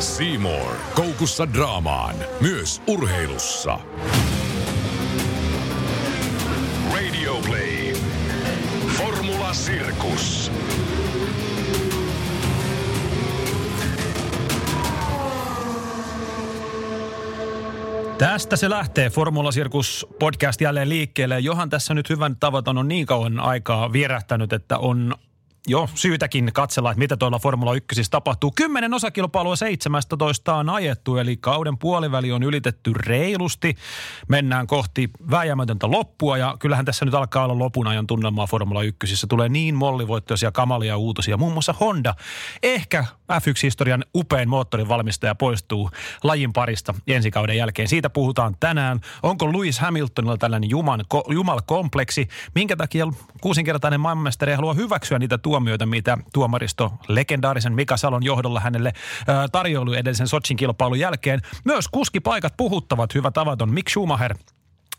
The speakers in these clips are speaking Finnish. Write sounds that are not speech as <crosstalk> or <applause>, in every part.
Seymour. Koukussa draamaan. Myös urheilussa. Radio Play. Formula Sirkus. Tästä se lähtee. Formula Sirkus podcast jälleen liikkeelle. Johan tässä nyt hyvän tavaton on niin kauan aikaa vierähtänyt, että on jo syytäkin katsella, että mitä tuolla Formula 1 tapahtuu. Kymmenen osakilpailua 17 on ajettu, eli kauden puoliväli on ylitetty reilusti. Mennään kohti vääjäämätöntä loppua, ja kyllähän tässä nyt alkaa olla lopun ajan tunnelmaa Formula 1. Tulee niin mollivoittoisia kamalia uutosia, muun muassa Honda. Ehkä F1-historian upein moottorin valmistaja poistuu lajin parista ensi kauden jälkeen. Siitä puhutaan tänään. Onko Lewis Hamiltonilla tällainen jumalkompleksi? Minkä takia kuusinkertainen maailmanmestari haluaa hyväksyä niitä tuomioita, mitä tuomaristo legendaarisen Mika Salon johdolla hänelle tarjoilu edellisen Sotsin kilpailun jälkeen. Myös kuskipaikat puhuttavat hyvä tavaton Mick Schumacher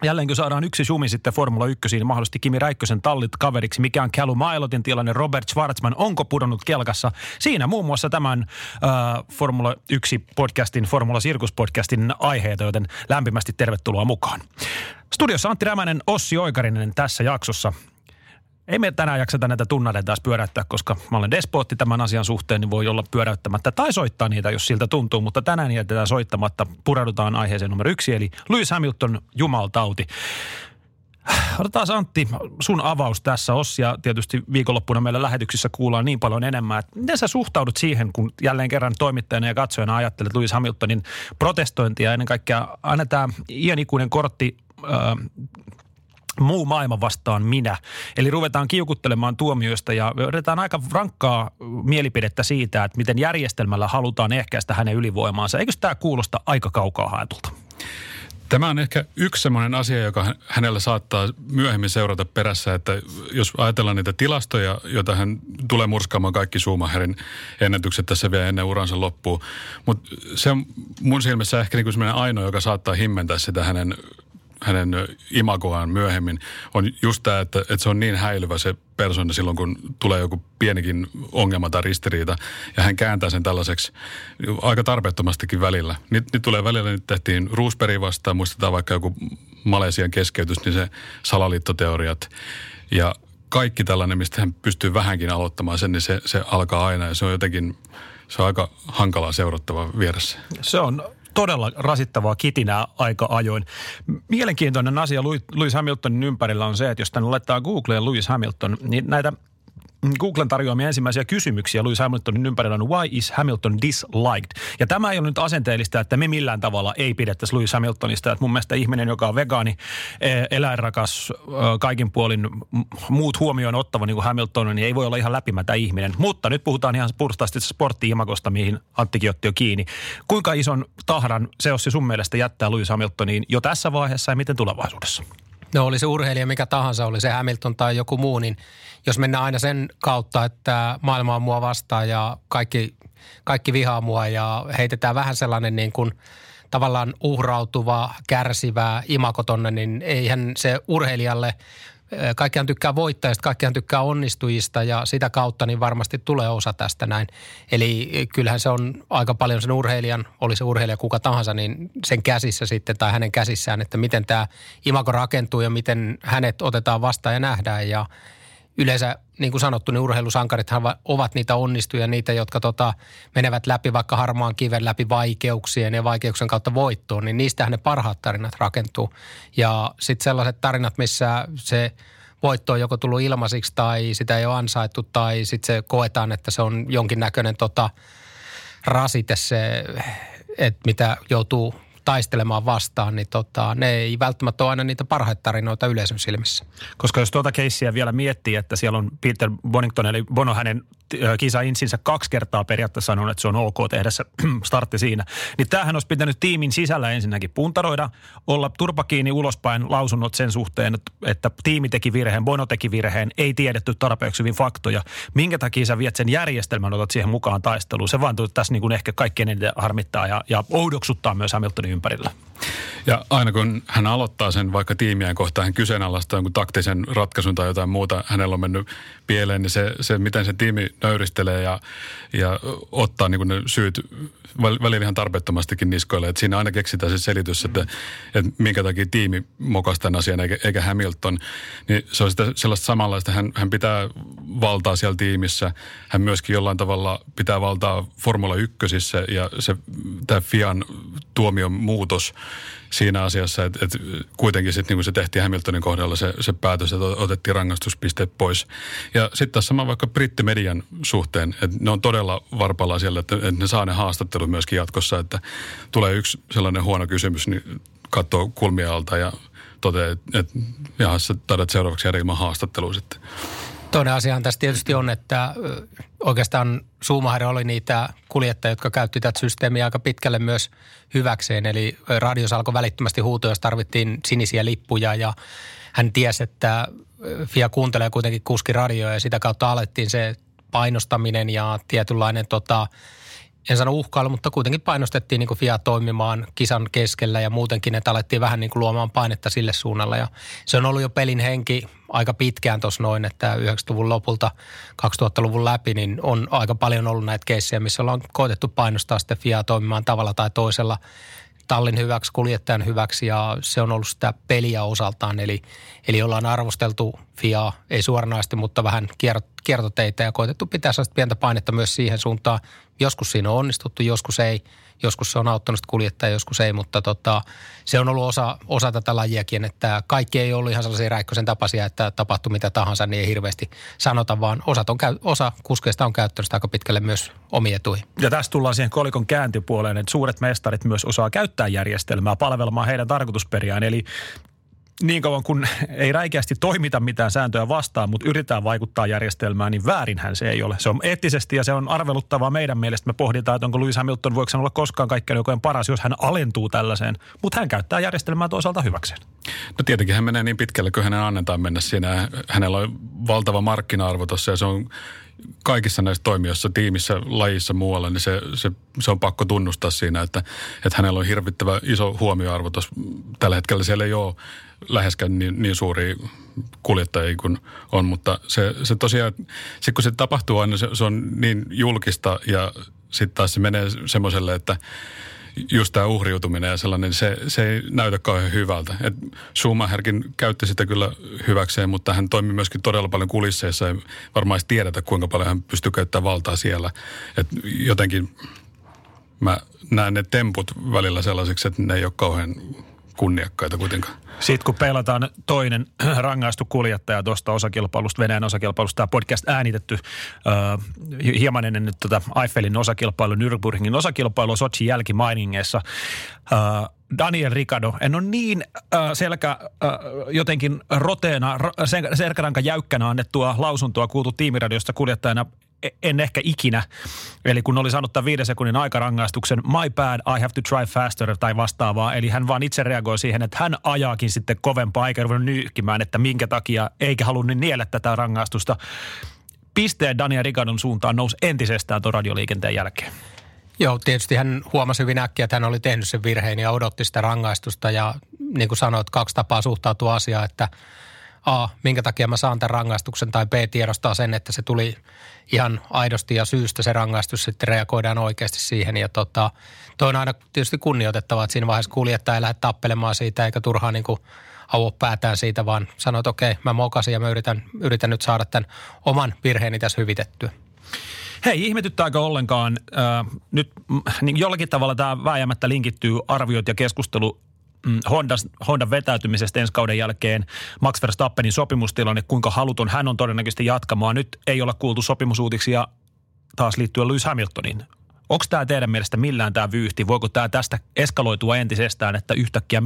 Jälleen kun saadaan yksi sumi sitten Formula 1, niin mahdollisesti Kimi Räikkösen tallit kaveriksi. Mikä on Callum Mailotin tilanne? Robert Schwarzman, onko pudonnut kelkassa? Siinä muun muassa tämän äh, Formula 1 podcastin, Formula Sirkus podcastin aiheita, joten lämpimästi tervetuloa mukaan. Studiossa Antti Rämänen, Ossi Oikarinen tässä jaksossa. Ei me tänään jakseta näitä tunnareita taas pyöräyttää, koska mä olen despootti tämän asian suhteen, niin voi olla pyöräyttämättä tai soittaa niitä, jos siltä tuntuu. Mutta tänään jätetään soittamatta. Pureudutaan aiheeseen numero yksi, eli Lewis Hamilton, jumaltauti. Otetaan Antti sun avaus tässä Ossia. Tietysti viikonloppuna meillä lähetyksissä kuullaan niin paljon enemmän. Että miten sä suhtaudut siihen, kun jälleen kerran toimittajana ja katsojana ajattelet Lewis Hamiltonin protestointia. Ennen kaikkea annetaan iän ikuinen kortti äh, muu maailma vastaan minä. Eli ruvetaan kiukuttelemaan tuomioista ja yritetään aika rankkaa mielipidettä siitä, että miten järjestelmällä halutaan ehkäistä hänen ylivoimaansa. Eikö tämä kuulosta aika kaukaa haetulta? Tämä on ehkä yksi sellainen asia, joka hänellä saattaa myöhemmin seurata perässä, että jos ajatellaan niitä tilastoja, joita hän tulee murskaamaan kaikki Schumacherin ennätykset tässä vielä ennen uransa loppuun. Mutta se on mun silmissä ehkä niin kuin ainoa, joka saattaa himmentää sitä hänen hänen imagoaan myöhemmin, on just tämä, että, että se on niin häilyvä se persona silloin, kun tulee joku pienikin ongelma tai ristiriita, ja hän kääntää sen tällaiseksi aika tarpeettomastikin välillä. Nyt, nyt tulee välillä, nyt tehtiin Roosberg vastaan, muistetaan vaikka joku Malesian keskeytys, niin se salaliittoteoriat, ja kaikki tällainen, mistä hän pystyy vähänkin aloittamaan sen, niin se, se alkaa aina, ja se on jotenkin, se on aika hankalaa seurattava vieressä. Se on todella rasittavaa kitinää aika ajoin. Mielenkiintoinen asia Louis Hamiltonin ympärillä on se, että jos tänne laittaa Googleen Louis Hamilton, niin näitä Googlen tarjoamia ensimmäisiä kysymyksiä Lewis Hamiltonin ympärillä on Why is Hamilton disliked? Ja tämä ei ole nyt asenteellista, että me millään tavalla ei pidettäisi Lewis Hamiltonista. Että mun mielestä ihminen, joka on vegaani, e, eläinrakas, kaikin puolin muut huomioon ottava niin kuin Hamilton, niin ei voi olla ihan läpimätä ihminen. Mutta nyt puhutaan ihan puhtaasti sportti-imagosta, mihin Anttikin otti jo kiinni. Kuinka ison tahran se olisi sun mielestä jättää Lewis Hamiltoniin jo tässä vaiheessa ja miten tulevaisuudessa? No oli se urheilija mikä tahansa, oli se Hamilton tai joku muu, niin jos mennään aina sen kautta, että maailma on mua vastaan ja kaikki, kaikki vihaa mua ja heitetään vähän sellainen niin kuin tavallaan uhrautuva, kärsivä imakotonne, niin eihän se urheilijalle kaikkihan tykkää voittajista, kaikkihan tykkää onnistujista ja sitä kautta niin varmasti tulee osa tästä näin. Eli kyllähän se on aika paljon sen urheilijan, oli se urheilija kuka tahansa, niin sen käsissä sitten tai hänen käsissään, että miten tämä imako rakentuu ja miten hänet otetaan vastaan ja nähdään ja yleensä, niin kuin sanottu, niin urheilusankarithan ovat niitä onnistuja, niitä, jotka tota, menevät läpi vaikka harmaan kiven läpi vaikeuksien ja vaikeuksien kautta voittoon, niin niistähän ne parhaat tarinat rakentuu. Ja sitten sellaiset tarinat, missä se voitto on joko tullut ilmaisiksi tai sitä ei ole ansaittu tai sitten se koetaan, että se on jonkinnäköinen tota, rasite se, että mitä joutuu taistelemaan vastaan, niin tota, ne ei välttämättä ole aina niitä parhaita tarinoita yleisön silmissä. Koska jos tuota keissiä vielä miettii, että siellä on Peter Bonington, eli Bono hänen kisa insinsä kaksi kertaa periaatteessa sanonut, että se on ok tehdä se <clears throat> startti siinä. Niin tämähän olisi pitänyt tiimin sisällä ensinnäkin puntaroida, olla turpa kiinni ulospäin lausunnot sen suhteen, että tiimi teki virheen, Bono teki virheen, ei tiedetty tarpeeksi hyvin faktoja. Minkä takia sä viet sen järjestelmän, otat siihen mukaan taisteluun? Se vaan tässä niin kuin ehkä kaikkein eniten harmittaa ja, ja oudoksuttaa myös Hamiltonin ympärillä. Ja aina kun hän aloittaa sen vaikka tiimiään kohtaan, hän kyseenalaistaa jonkun taktisen ratkaisun tai jotain muuta, hänellä on mennyt pieleen, niin se, se miten se tiimi nöyristelee ja, ja ottaa niin ne syyt välillä ihan tarpeettomastikin niskoille. Että siinä aina keksitään se selitys, että, että minkä takia tiimi mokasi tämän asian eikä, eikä Hamilton. Niin se on sitä sellaista samanlaista. Hän, hän pitää valtaa siellä tiimissä. Hän myöskin jollain tavalla pitää valtaa Formula 1 ja se, tämä Fian tuomion muutos siinä asiassa, että, että kuitenkin sitten niin se tehtiin Hamiltonin kohdalla se, se päätös, että otettiin rangaistuspisteet pois. Ja sitten taas sama vaikka brittimedian suhteen, että ne on todella varpalla siellä, että, että ne saa ne haastattelut myöskin jatkossa, että tulee yksi sellainen huono kysymys, niin katsoo kulmia alta ja toteaa, että, että jaha, sä taidat seuraavaksi jäädä ilman haastattelua sitten. Toinen asiahan tässä tietysti on, että oikeastaan Schumacher oli niitä kuljettajia, jotka käytti tätä systeemiä aika pitkälle myös hyväkseen. Eli radios alkoi välittömästi huutoa, jos tarvittiin sinisiä lippuja ja hän tiesi, että FIA kuuntelee kuitenkin kuski radioa ja sitä kautta alettiin se painostaminen ja tietynlainen tota, en sano uhkailu, mutta kuitenkin painostettiin niin kuin FIA toimimaan kisan keskellä ja muutenkin, että alettiin vähän niin kuin luomaan painetta sille suunnalla. Ja se on ollut jo pelin henki aika pitkään tuossa noin, että 90-luvun lopulta 2000-luvun läpi, niin on aika paljon ollut näitä keissejä, missä ollaan koetettu painostaa sitten FIA toimimaan tavalla tai toisella tallin hyväksi, kuljettajan hyväksi ja se on ollut sitä peliä osaltaan. Eli, eli ollaan arvosteltu FIA, ei suoranaisesti, mutta vähän kiertoteitä ja koetettu pitää sellaista pientä painetta myös siihen suuntaan. Joskus siinä on onnistuttu, joskus ei. Joskus se on auttanut kuljettajia, joskus ei, mutta tota, se on ollut osa, osa tätä lajiakin, että kaikki ei ollut ihan sellaisia räikkösen tapaisia, että tapahtui mitä tahansa, niin ei hirveästi sanota, vaan osat on, osa kuskeista on käyttänyt sitä aika pitkälle myös omiin etuihin. Ja tässä tullaan siihen kolikon kääntöpuoleen, että suuret mestarit myös osaa käyttää järjestelmää palvelemaan heidän tarkoitusperiaan. Eli niin kauan kun ei räikeästi toimita mitään sääntöjä vastaan, mutta yritetään vaikuttaa järjestelmään, niin väärinhän se ei ole. Se on eettisesti ja se on arveluttavaa meidän mielestä. Me pohditaan, että onko Lewis Hamilton, voiko hän olla koskaan kaikkein jokojen paras, jos hän alentuu tällaiseen. Mutta hän käyttää järjestelmää toisaalta hyväkseen. No tietenkin hän menee niin pitkälle, kun hänen annetaan mennä siinä. Hänellä on valtava markkina-arvo tuossa ja se on kaikissa näissä toimijoissa, tiimissä, lajissa muualla, niin se, se, se on pakko tunnustaa siinä, että, että hänellä on hirvittävä iso huomioarvo tuossa. Tällä hetkellä siellä ei ole läheskään niin, niin suuri kuljettajia kuin on, mutta se, se tosiaan, se kun se tapahtuu aina, se, se on niin julkista ja sitten taas se menee semmoiselle, että just tämä uhriutuminen ja sellainen, se, se ei näytä kauhean hyvältä. Et Schumacherkin käytti sitä kyllä hyväkseen, mutta hän toimi myöskin todella paljon kulisseissa ja varmaan tiedetä, kuinka paljon hän pystyy käyttämään valtaa siellä. Et jotenkin mä näen ne temput välillä sellaisiksi, että ne ei ole kauhean kunniakkaita kuitenkaan. Sitten kun peilataan toinen <clears throat> rangaistu kuljettaja tuosta osakilpailusta, Venäjän osakilpailusta, tämä podcast äänitetty äh, hieman ennen nyt tätä Eiffelin osakilpailu, Nürburgringin osakilpailu Sochi jälkimainingeissa. Äh, Daniel Ricciardo, en ole niin äh, selkä äh, jotenkin roteena, selkäranka jäykkänä annettua lausuntoa kuultu tiimiradiosta kuljettajana en ehkä ikinä. Eli kun oli saanut tämän viiden sekunnin aikarangaistuksen, my bad, I have to try faster tai vastaavaa. Eli hän vaan itse reagoi siihen, että hän ajaakin sitten kovempaa, eikä ruvennut nyykkimään, että minkä takia, eikä halunnut niellä tätä rangaistusta. Pisteet Daniel Ricardon suuntaan nousi entisestään tuon radioliikenteen jälkeen. Joo, tietysti hän huomasi hyvin äkkiä, että hän oli tehnyt sen virheen ja odotti sitä rangaistusta. Ja niin kuin sanoit, kaksi tapaa suhtautua asiaan, että – A, minkä takia mä saan tämän rangaistuksen, tai B, tiedostaa sen, että se tuli ihan aidosti ja syystä se rangaistus, sitten reagoidaan oikeasti siihen. Ja tota, toi on aina tietysti kunnioitettava, että siinä vaiheessa kuljettaja ei lähde tappelemaan siitä, eikä turhaan niin kuin päätään siitä, vaan sanoo, että okei, mä mokasin ja mä yritän, yritän nyt saada tämän oman virheeni tässä hyvitettyä. Hei, ihmetyttääkö ollenkaan, äh, nyt niin jollakin tavalla tämä vääjäämättä linkittyy arviot ja keskustelu Mm, Honda, Honda vetäytymisestä ensi kauden jälkeen, Max Verstappenin sopimustilanne, kuinka haluton hän on todennäköisesti jatkamaan. Nyt ei olla kuultu sopimusuutiksia taas liittyen Lewis Hamiltonin. Onko tämä teidän mielestä millään tämä vyyhti? Voiko tämä tästä eskaloitua entisestään, että yhtäkkiä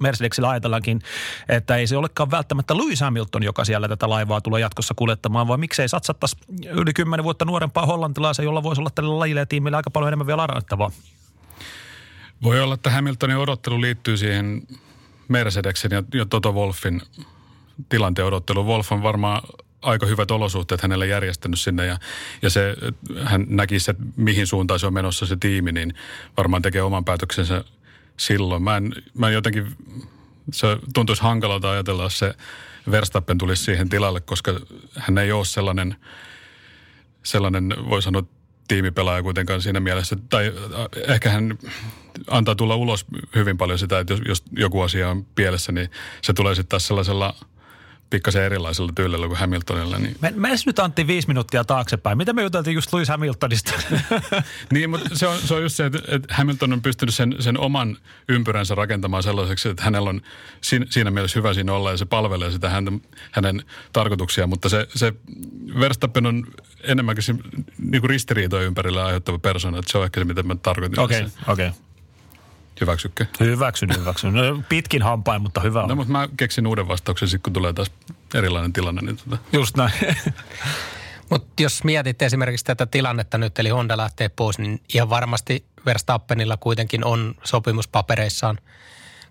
Mercedesillä ajatellaankin, että ei se olekaan välttämättä Lewis Hamilton, joka siellä tätä laivaa tulee jatkossa kuljettamaan, vai miksei satsattaisi yli kymmenen vuotta nuorempaa hollantilaisen, jolla voisi olla tälle lajille ja tiimille aika paljon enemmän vielä annettavaa? Voi olla, että Hamiltonin odottelu liittyy siihen Mercedeksen ja, ja Toto Wolfin tilanteen odottelu. Wolf on varmaan aika hyvät olosuhteet hänelle järjestänyt sinne ja, ja se, hän näki, että mihin suuntaan se on menossa se tiimi, niin varmaan tekee oman päätöksensä silloin. Mä en, mä en jotenkin, se tuntuisi hankalalta ajatella, jos se Verstappen tulisi siihen tilalle, koska hän ei ole sellainen, sellainen voi sanoa, tiimipelaaja kuitenkaan siinä mielessä. Tai äh, ehkä hän antaa tulla ulos hyvin paljon sitä, että jos, jos joku asia on pielessä, niin se tulee sitten taas sellaisella – pikkasen erilaisella tyylillä kuin Hamiltonilla. Niin. Mä, mä nyt Antti viisi minuuttia taaksepäin. Mitä me juteltiin just Lewis Hamiltonista? <laughs> niin, mutta se on, se on just se, että, että Hamilton on pystynyt sen, sen oman ympyränsä rakentamaan sellaiseksi, että hänellä on siinä, siinä mielessä hyvä siinä olla ja se palvelee sitä hänen, hänen tarkoituksia. Mutta se, se Verstappen on enemmänkin se, niin kuin ristiriitoja ympärillä aiheuttava persona, että se on ehkä se, mitä mä tarkoitin. Okei, okay, okei. Okay. Hyväksykö? Hyväksyn, hyväksyn. No, pitkin hampain, mutta hyvä on. No, mutta mä keksin uuden vastauksen sitten, kun tulee taas erilainen tilanne. Niin tota. Just näin. <laughs> Mutta jos mietit esimerkiksi tätä tilannetta nyt, eli Honda lähtee pois, niin ihan varmasti Verstappenilla kuitenkin on sopimuspapereissaan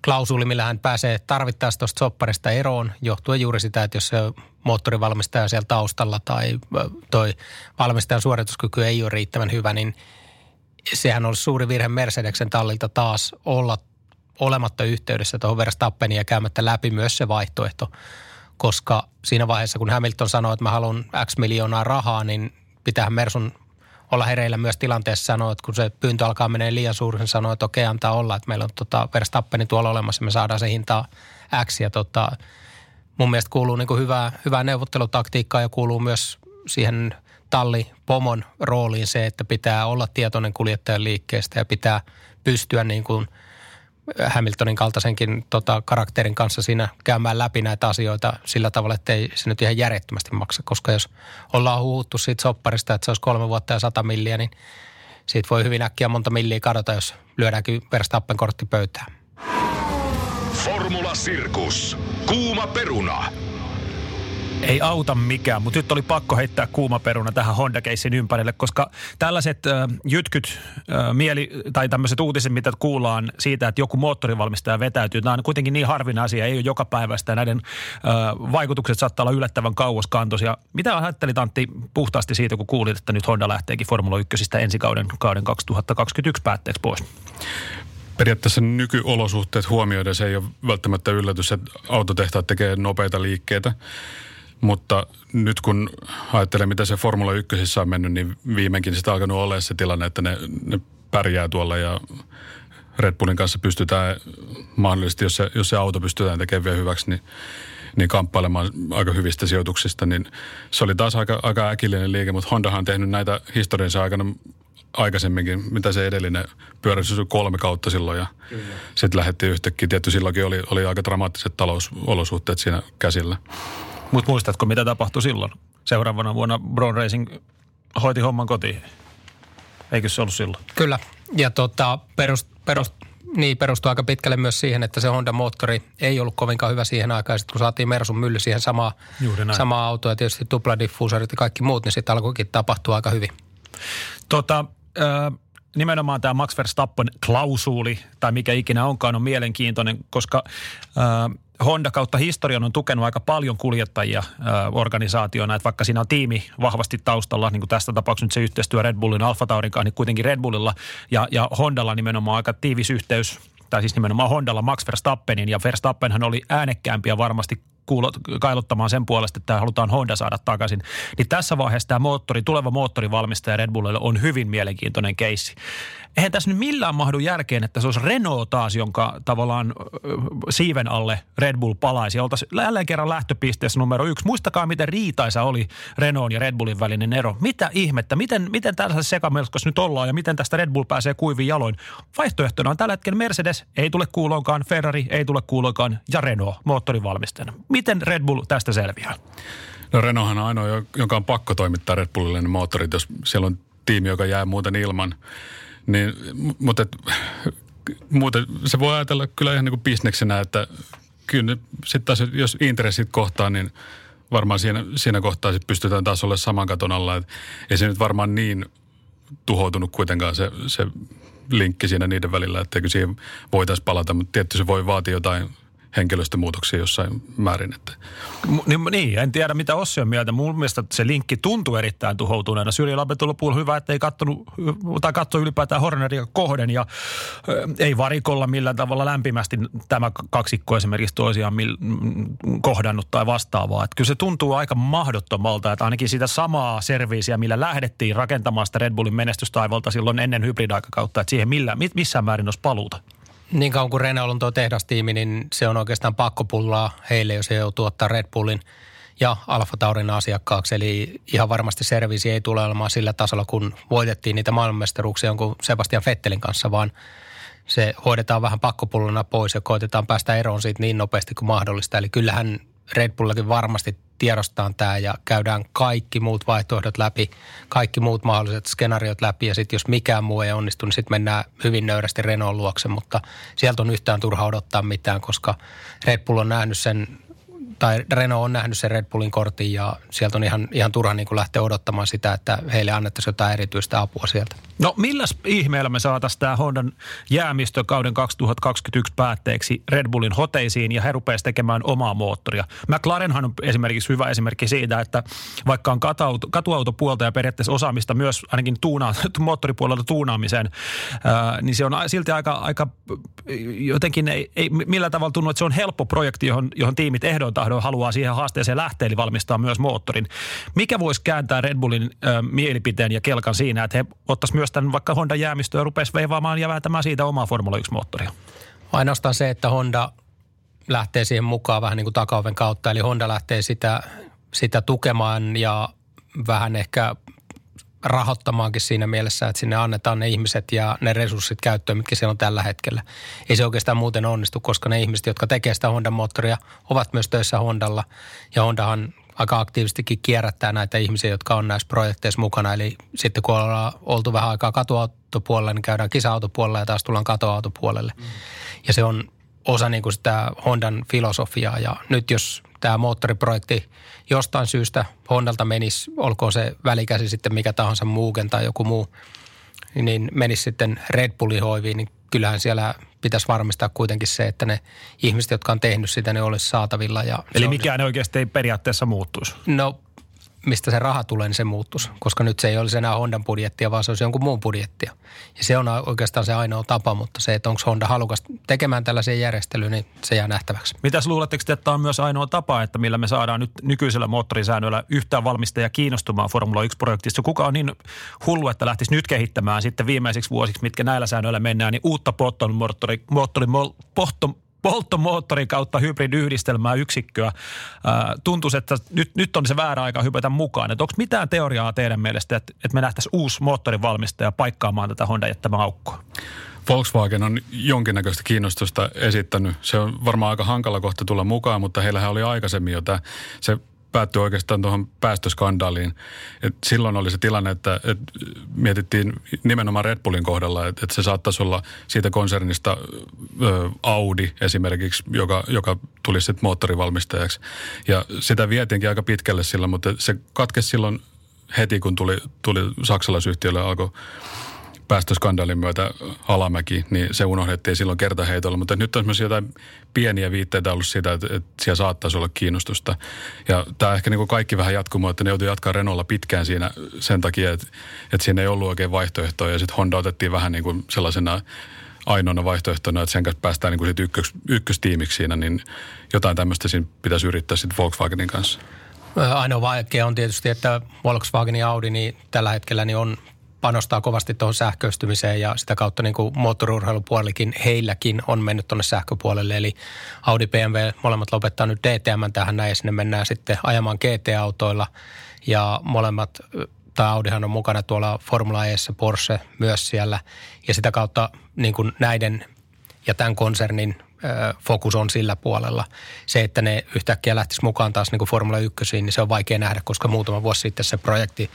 klausuli, millä hän pääsee tarvittaessa tuosta sopparista eroon, johtuen juuri sitä, että jos se moottorivalmistaja siellä taustalla tai toi valmistajan suorituskyky ei ole riittävän hyvä, niin – sehän olisi suuri virhe Mercedeksen tallilta taas olla olematta yhteydessä tuohon Verstappeniin ja käymättä läpi myös se vaihtoehto, koska siinä vaiheessa, kun Hamilton sanoi, että mä haluan X miljoonaa rahaa, niin pitää Mersun olla hereillä myös tilanteessa sanoa, että kun se pyyntö alkaa menee liian suuri, niin sanoo, että okei, antaa olla, että meillä on tota Verstappeni tuolla olemassa, me saadaan se hintaa X. Ja tota, mun mielestä kuuluu niin kuin hyvää, hyvää neuvottelutaktiikkaa ja kuuluu myös siihen talli pomon rooliin se, että pitää olla tietoinen kuljettajan liikkeestä ja pitää pystyä niin kuin Hamiltonin kaltaisenkin tota, karakterin kanssa siinä käymään läpi näitä asioita sillä tavalla, että ei se nyt ihan järjettömästi maksa. Koska jos ollaan huuttu siitä sopparista, että se olisi kolme vuotta ja sata milliä, niin siitä voi hyvin äkkiä monta milliä kadota, jos lyödäänkin Verstappen kortti pöytään. Formula Sirkus. Kuuma peruna ei auta mikään, mutta nyt oli pakko heittää kuuma peruna tähän honda keissin ympärille, koska tällaiset äh, jytkyt, äh, mieli, tai tämmöiset uutiset, mitä kuullaan siitä, että joku moottorivalmistaja vetäytyy, nämä on kuitenkin niin harvinainen asia, ei ole joka päivästä ja näiden äh, vaikutukset saattaa olla yllättävän kauaskantoisia. Mitä ajattelit Antti puhtaasti siitä, kun kuulit, että nyt Honda lähteekin Formula 1 ensi kauden, kauden 2021 päätteeksi pois? periaatteessa nykyolosuhteet huomioiden se ei ole välttämättä yllätys, että autotehtaat tekee nopeita liikkeitä. Mutta nyt kun ajattelee, mitä se Formula 1 on mennyt, niin viimeinkin sitä alkanut olla se tilanne, että ne, ne pärjää tuolla ja Red Bullin kanssa pystytään mahdollisesti, jos se, jos se auto pystytään tekemään vielä hyväksi, niin, niin kamppailemaan aika hyvistä sijoituksista, niin se oli taas aika, aika äkillinen liike, mutta Hondahan on tehnyt näitä historiansa aikana aikaisemminkin, mitä se edellinen pyöräys kolme kautta silloin ja sitten lähdettiin yhtäkkiä. Tietty silloinkin oli, oli aika dramaattiset talousolosuhteet siinä käsillä. Mutta muistatko, mitä tapahtui silloin? Seuraavana vuonna Brown Racing hoiti homman kotiin. Eikö se ollut silloin? Kyllä. Ja tota, perust, perust, niin, perustuu aika pitkälle myös siihen, että se Honda-moottori ei ollut kovinkaan hyvä siihen aikaan. Sitten kun saatiin Mersun mylly siihen samaa, samaa autoa ja tietysti tupladiffuusorit ja kaikki muut, niin sitten alkoikin tapahtua aika hyvin. Tota, äh, nimenomaan tämä Max Verstappen klausuuli tai mikä ikinä onkaan on mielenkiintoinen, koska äh, Honda kautta historian on tukenut aika paljon kuljettajia äh, organisaationa, että vaikka siinä on tiimi vahvasti taustalla, niin kuin tästä tapauksessa nyt se yhteistyö Red Bullin Alfa Taurin kanssa, niin kuitenkin Red Bullilla ja, ja Hondalla nimenomaan aika tiivis yhteys tai siis nimenomaan Hondalla Max Verstappenin, ja Verstappenhan oli äänekkäämpiä varmasti kuulo, kailottamaan sen puolesta, että halutaan Honda saada takaisin. Niin tässä vaiheessa tämä moottori, tuleva moottorivalmistaja Red Bullille on hyvin mielenkiintoinen keissi eihän tässä nyt millään mahdu järkeen, että se olisi Renault taas, jonka tavallaan siiven alle Red Bull palaisi. Oltaisiin jälleen kerran lähtöpisteessä numero yksi. Muistakaa, miten riitaisa oli Renault ja Red Bullin välinen ero. Mitä ihmettä, miten, miten tällaisessa sekamelskossa nyt ollaan ja miten tästä Red Bull pääsee kuiviin jaloin? Vaihtoehtona on tällä hetkellä Mercedes, ei tule kuuloonkaan, Ferrari ei tule kuuloonkaan ja Renault moottorivalmistajana. Miten Red Bull tästä selviää? No Renaulthan on ainoa, jonka on pakko toimittaa Red Bullille ne moottorit, jos siellä on tiimi, joka jää muuten ilman. Niin, mutta et, <laughs> muuten se voi ajatella kyllä ihan niin kuin bisneksenä, että kyllä sitten taas, jos intressit kohtaa, niin varmaan siinä, siinä kohtaa sit pystytään taas olla saman katon alla. Et ei se nyt varmaan niin tuhoutunut kuitenkaan se, se linkki siinä niiden välillä, etteikö siihen voitaisiin palata, mutta tietysti se voi vaatia jotain, henkilöstömuutoksia jossain määrin. Että. Niin, niin, en tiedä mitä Ossi on mieltä. Mun mielestä se linkki tuntuu erittäin tuhoutuneena. Syrjä Labetulla hyvä, että ei kattonut, tai katsoi ylipäätään Horneria kohden ja ei varikolla millään tavalla lämpimästi tämä kaksikko esimerkiksi toisiaan mil, kohdannut tai vastaavaa. Että kyllä se tuntuu aika mahdottomalta, että ainakin sitä samaa serviisiä, millä lähdettiin rakentamaan sitä Red Bullin menestystaivalta silloin ennen hybridaikakautta, että siihen millä, missään määrin olisi paluuta. Niin kauan kuin Renault on tuo tehdastiimi, niin se on oikeastaan pakkopullaa heille, jos he joutuu ottaa Red Bullin ja Alfa Taurin asiakkaaksi. Eli ihan varmasti serviisi ei tule olemaan sillä tasolla, kun voitettiin niitä maailmanmestaruuksia jonkun Sebastian Fettelin kanssa, vaan se hoidetaan vähän pakkopullona pois ja koitetaan päästä eroon siitä niin nopeasti kuin mahdollista. Eli kyllähän Red Bullakin varmasti tiedostaan tämä ja käydään kaikki muut vaihtoehdot läpi, kaikki muut mahdolliset skenaariot läpi. Ja sitten jos mikään muu ei onnistu, niin sitten mennään hyvin nöyrästi Renault luokse, mutta sieltä on yhtään turha odottaa mitään, koska Red Bull on nähnyt sen tai Renault on nähnyt sen Red Bullin kortin ja sieltä on ihan, ihan turha niin lähteä odottamaan sitä, että heille annettaisiin jotain erityistä apua sieltä. No milläs ihmeellä me saataisiin tämä Hondan jäämistö kauden 2021 päätteeksi Red Bullin hoteisiin ja he rupeaisi tekemään omaa moottoria. McLarenhan on esimerkiksi hyvä esimerkki siitä, että vaikka on katuauto, katuautopuolta ja periaatteessa osaamista myös ainakin tuuna, <laughs> moottoripuolelta tuunaamiseen, ää, niin se on silti aika, aika jotenkin ei, ei millä tavalla tunnu, että se on helppo projekti, johon, johon tiimit ehdoin tahdon haluaa siihen haasteeseen lähteä, eli valmistaa myös moottorin. Mikä voisi kääntää Red Bullin ää, mielipiteen ja kelkan siinä, että he ottaisivat myös tämän vaikka Honda jäämistöä ja rupesi veivaamaan ja vääntämään siitä omaa Formula 1-moottoria? Ainoastaan se, että Honda lähtee siihen mukaan vähän niin kuin takaoven kautta, eli Honda lähtee sitä, sitä tukemaan ja vähän ehkä rahoittamaankin siinä mielessä, että sinne annetaan ne ihmiset ja ne resurssit käyttöön, mitkä siellä on tällä hetkellä. Ei se oikeastaan muuten onnistu, koska ne ihmiset, jotka tekee sitä Honda-moottoria, ovat myös töissä Hondalla. Ja Hondahan aika aktiivisestikin kierrättää näitä ihmisiä, jotka on näissä projekteissa mukana. Eli sitten kun ollaan oltu vähän aikaa katuautopuolella, niin käydään kisa-autopuolella ja taas tullaan katoautopuolelle. Mm. Ja se on osa niin kuin sitä Hondan filosofiaa. Ja nyt jos tämä moottoriprojekti jostain syystä Hondalta menisi, olkoon se välikäsi sitten mikä tahansa muuken tai joku muu, niin menisi sitten Red Bullin hoiviin, niin kyllähän siellä pitäisi varmistaa kuitenkin se, että ne ihmiset, jotka on tehnyt sitä, ne olisi saatavilla. Ja Eli mikään on, oikeasti ei periaatteessa muuttuisi? No mistä se raha tulee, niin se muuttuisi. Koska nyt se ei olisi enää Hondan budjettia, vaan se olisi jonkun muun budjettia. Ja se on oikeastaan se ainoa tapa, mutta se, että onko Honda halukas tekemään tällaisen järjestelyyn, niin se jää nähtäväksi. Mitäs luuletteko, että tämä on myös ainoa tapa, että millä me saadaan nyt nykyisellä moottorisäännöllä yhtään valmistajaa kiinnostumaan Formula 1-projektista? Kuka on niin hullu, että lähtisi nyt kehittämään sitten viimeisiksi vuosiksi, mitkä näillä säännöillä mennään, niin uutta polttomoottori, moottori, poltto, polttomoottorin kautta hybridiyhdistelmää yksikköä. tuntuisi, että nyt, nyt on se väärä aika hypätä mukaan. Että onko mitään teoriaa teidän mielestä, että, että me nähtäisiin uusi moottorivalmistaja paikkaamaan tätä Honda jättämää aukkoa? Volkswagen on jonkinnäköistä kiinnostusta esittänyt. Se on varmaan aika hankala kohta tulla mukaan, mutta heillähän oli aikaisemmin jo tämä, se päättyi oikeastaan tuohon päästöskandaaliin. Et silloin oli se tilanne, että, että mietittiin nimenomaan Red Bullin kohdalla, että, että se saattaisi olla siitä konsernista ö, Audi esimerkiksi, joka, joka tuli sitten moottorivalmistajaksi. Ja sitä vietiinkin aika pitkälle silloin, mutta se katkesi silloin heti, kun tuli, tuli saksalaisyhtiölle alkoi päästöskandaalin myötä alamäki, niin se unohdettiin silloin kertaheitolla. Mutta nyt on myös jotain pieniä viitteitä ollut siitä, että, että siellä saattaisi olla kiinnostusta. Ja tämä ehkä niin kuin kaikki vähän jatkumo, että ne joutui jatkaa Renaultilla pitkään siinä sen takia, että, että siinä ei ollut oikein vaihtoehtoja. Ja sitten Honda otettiin vähän niin kuin sellaisena ainoana vaihtoehtona, että sen kanssa päästään niin kuin sit ykkös, ykköstiimiksi siinä, niin jotain tämmöistä siinä pitäisi yrittää sitten Volkswagenin kanssa. Ainoa vaikea on tietysti, että Volkswagen ja Audi niin tällä hetkellä niin on panostaa kovasti tuohon sähköistymiseen ja sitä kautta niin kuin moottoriurheilupuolikin heilläkin on mennyt tuonne sähköpuolelle. Eli Audi BMW molemmat lopettaa nyt DTM tähän näin ja sinne mennään sitten ajamaan GT-autoilla ja molemmat tai Audihan on mukana tuolla Formula E, Porsche myös siellä ja sitä kautta niin kuin näiden ja tämän konsernin fokus on sillä puolella. Se, että ne yhtäkkiä lähtisi mukaan taas niin kuin Formula 1, niin se on vaikea nähdä, koska muutama vuosi sitten se projekti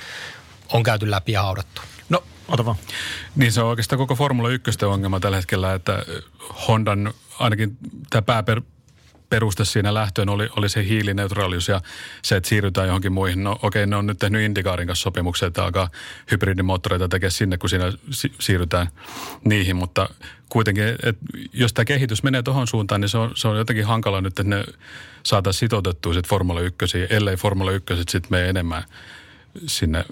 on käyty läpi ja haudattu. No, ota vaan. Niin se on oikeastaan koko Formula 1 ongelma tällä hetkellä, että Hondan ainakin tämä pääper, peruste siinä lähtöön oli, oli se hiilineutraalius ja se, että siirrytään johonkin muihin. No okei, okay, ne on nyt tehnyt Indikaarin kanssa sopimuksia, että alkaa hybridimoottoreita tekee sinne, kun siinä si- siirrytään niihin, mutta kuitenkin, että jos tämä kehitys menee tuohon suuntaan, niin se on, se on jotenkin hankala nyt, että ne saataisiin sitoutettua sitten Formula 1, ellei Formula 1 sitten mene enemmän sinne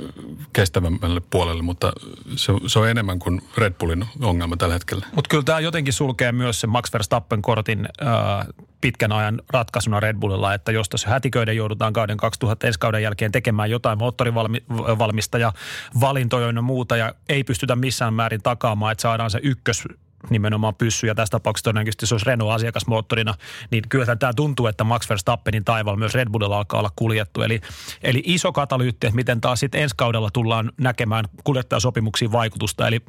kestävämmälle puolelle, mutta se, se on enemmän kuin Red Bullin ongelma tällä hetkellä. Mutta kyllä tämä jotenkin sulkee myös sen Max Verstappen kortin äh, pitkän ajan ratkaisuna Red Bullilla, että jos tässä hätiköiden joudutaan kauden 2000 ensi kauden jälkeen tekemään jotain moottorivalmistaja valintoja ja muuta ja ei pystytä missään määrin takaamaan, että saadaan se ykkös nimenomaan pyssy, ja tässä tapauksessa todennäköisesti se olisi Renault asiakasmoottorina, niin kyllä tämä tuntuu, että Max Verstappenin taivaalla myös Red Bullilla alkaa olla kuljettu. Eli, eli iso katalyytti, että miten taas sitten ensi kaudella tullaan näkemään kuljettajasopimuksiin vaikutusta, eli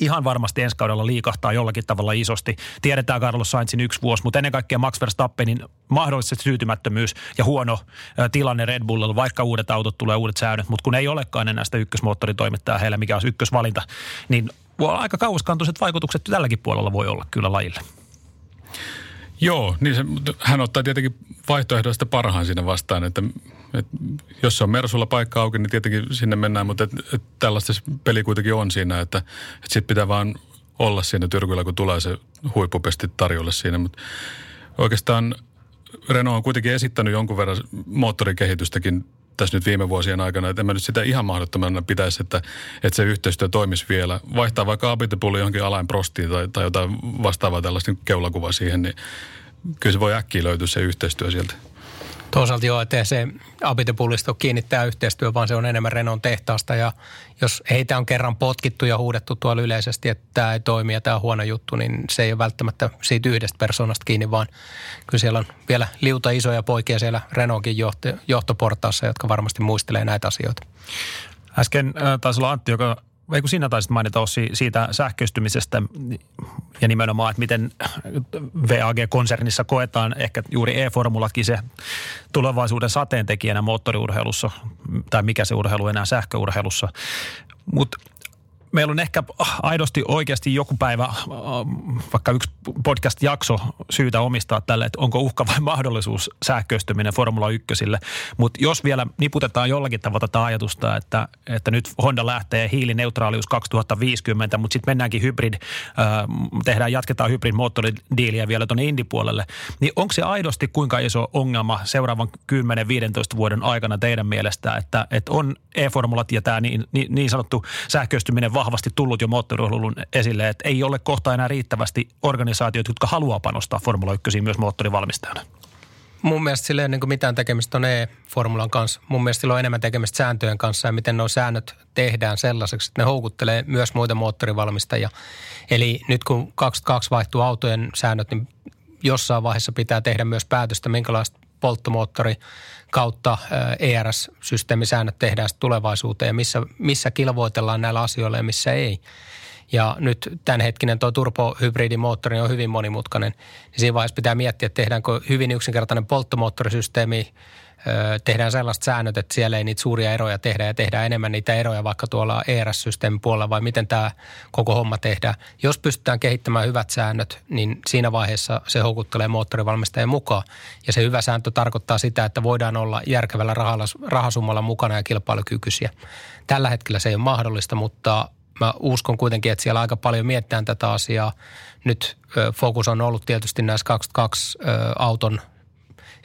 ihan varmasti ensi kaudella liikahtaa jollakin tavalla isosti. Tiedetään Carlos Sainzin yksi vuosi, mutta ennen kaikkea Max Verstappenin mahdollisesti syytymättömyys ja huono tilanne Red Bullilla, vaikka uudet autot tulee uudet säännöt, mutta kun ei olekaan enää sitä ykkösmoottoritoimittajaa heillä, mikä on ykkösvalinta, niin aika kauaskantoiset vaikutukset tälläkin puolella voi olla kyllä lajille. Joo, niin se, hän ottaa tietenkin vaihtoehdoista parhaan sinne vastaan, että, että jos se on Mersulla paikka auki, niin tietenkin sinne mennään, mutta että, että tällaista peli kuitenkin on siinä, että, että sitten pitää vaan olla siinä tyrkyllä, kun tulee se huippupesti tarjolle siinä, mutta oikeastaan Renault on kuitenkin esittänyt jonkun verran moottorikehitystäkin tässä nyt viime vuosien aikana, että en mä nyt sitä ihan mahdottomana pitäisi, että, että se yhteistyö toimisi vielä. Vaihtaa vaikka Abitepulli johonkin alain prostiin tai, tai jotain vastaavaa tällaista keulakuvaa siihen, niin kyllä se voi äkkiä löytyä se yhteistyö sieltä. Toisaalta joo, että se Abitepullisto kiinnittää yhteistyö, vaan se on enemmän Renon tehtaasta ja jos heitä on kerran potkittu ja huudettu tuolla yleisesti, että tämä ei toimi ja tämä on huono juttu, niin se ei ole välttämättä siitä yhdestä persoonasta kiinni, vaan kyllä siellä on vielä liuta isoja poikia siellä Renaultin johto, johtoportaassa, jotka varmasti muistelee näitä asioita. Äsken äh, taisi olla Antti, joka vai kun sinä taisit mainita Ossi siitä sähköistymisestä ja nimenomaan, että miten VAG-konsernissa koetaan ehkä juuri e-formulatkin se tulevaisuuden sateentekijänä moottoriurheilussa, tai mikä se urheilu enää sähköurheilussa. Mutta meillä on ehkä aidosti oikeasti joku päivä, äh, vaikka yksi podcast-jakso syytä omistaa tälle, että onko uhka vai <laughs> mahdollisuus sähköistyminen Formula 1. Mutta jos vielä niputetaan jollakin tavalla tätä ajatusta, että, että nyt Honda lähtee hiilineutraalius 2050, mutta sitten mennäänkin hybrid, äh, tehdään, jatketaan hybrid-moottoridiiliä vielä tuonne Indy-puolelle, niin onko se aidosti kuinka iso ongelma seuraavan 10-15 vuoden aikana teidän mielestä, että, että on e-formulat ja tämä niin, niin, niin sanottu sähköistyminen vahvasti tullut jo moottoriurheilun esille, että ei ole kohta enää riittävästi organisaatioita, jotka haluaa panostaa Formula 1 myös moottorivalmistajana? Mun mielestä sillä ei niin mitään tekemistä on e-formulan kanssa. Mun mielestä sillä on enemmän tekemistä sääntöjen kanssa ja miten nuo säännöt tehdään sellaiseksi, että ne houkuttelee myös muita moottorivalmistajia. Eli nyt kun 22 vaihtuu autojen säännöt, niin jossain vaiheessa pitää tehdä myös päätöstä, minkälaista polttomoottori kautta ERS-systeemisäännöt tehdään tulevaisuuteen ja missä, missä kilvoitellaan näillä asioilla ja missä ei. Ja nyt tämänhetkinen tuo turbohybridimoottori on hyvin monimutkainen. Niin siinä vaiheessa pitää miettiä, että tehdäänkö hyvin yksinkertainen polttomoottorisysteemi tehdään sellaiset säännöt, että siellä ei niitä suuria eroja tehdä ja tehdään enemmän niitä eroja vaikka tuolla ERS-systeemin puolella vai miten tämä koko homma tehdään. Jos pystytään kehittämään hyvät säännöt, niin siinä vaiheessa se houkuttelee moottorivalmistajien mukaan. Ja se hyvä sääntö tarkoittaa sitä, että voidaan olla järkevällä rahasummalla mukana ja kilpailukykyisiä. Tällä hetkellä se ei ole mahdollista, mutta mä uskon kuitenkin, että siellä aika paljon mietitään tätä asiaa. Nyt fokus on ollut tietysti näissä 22 auton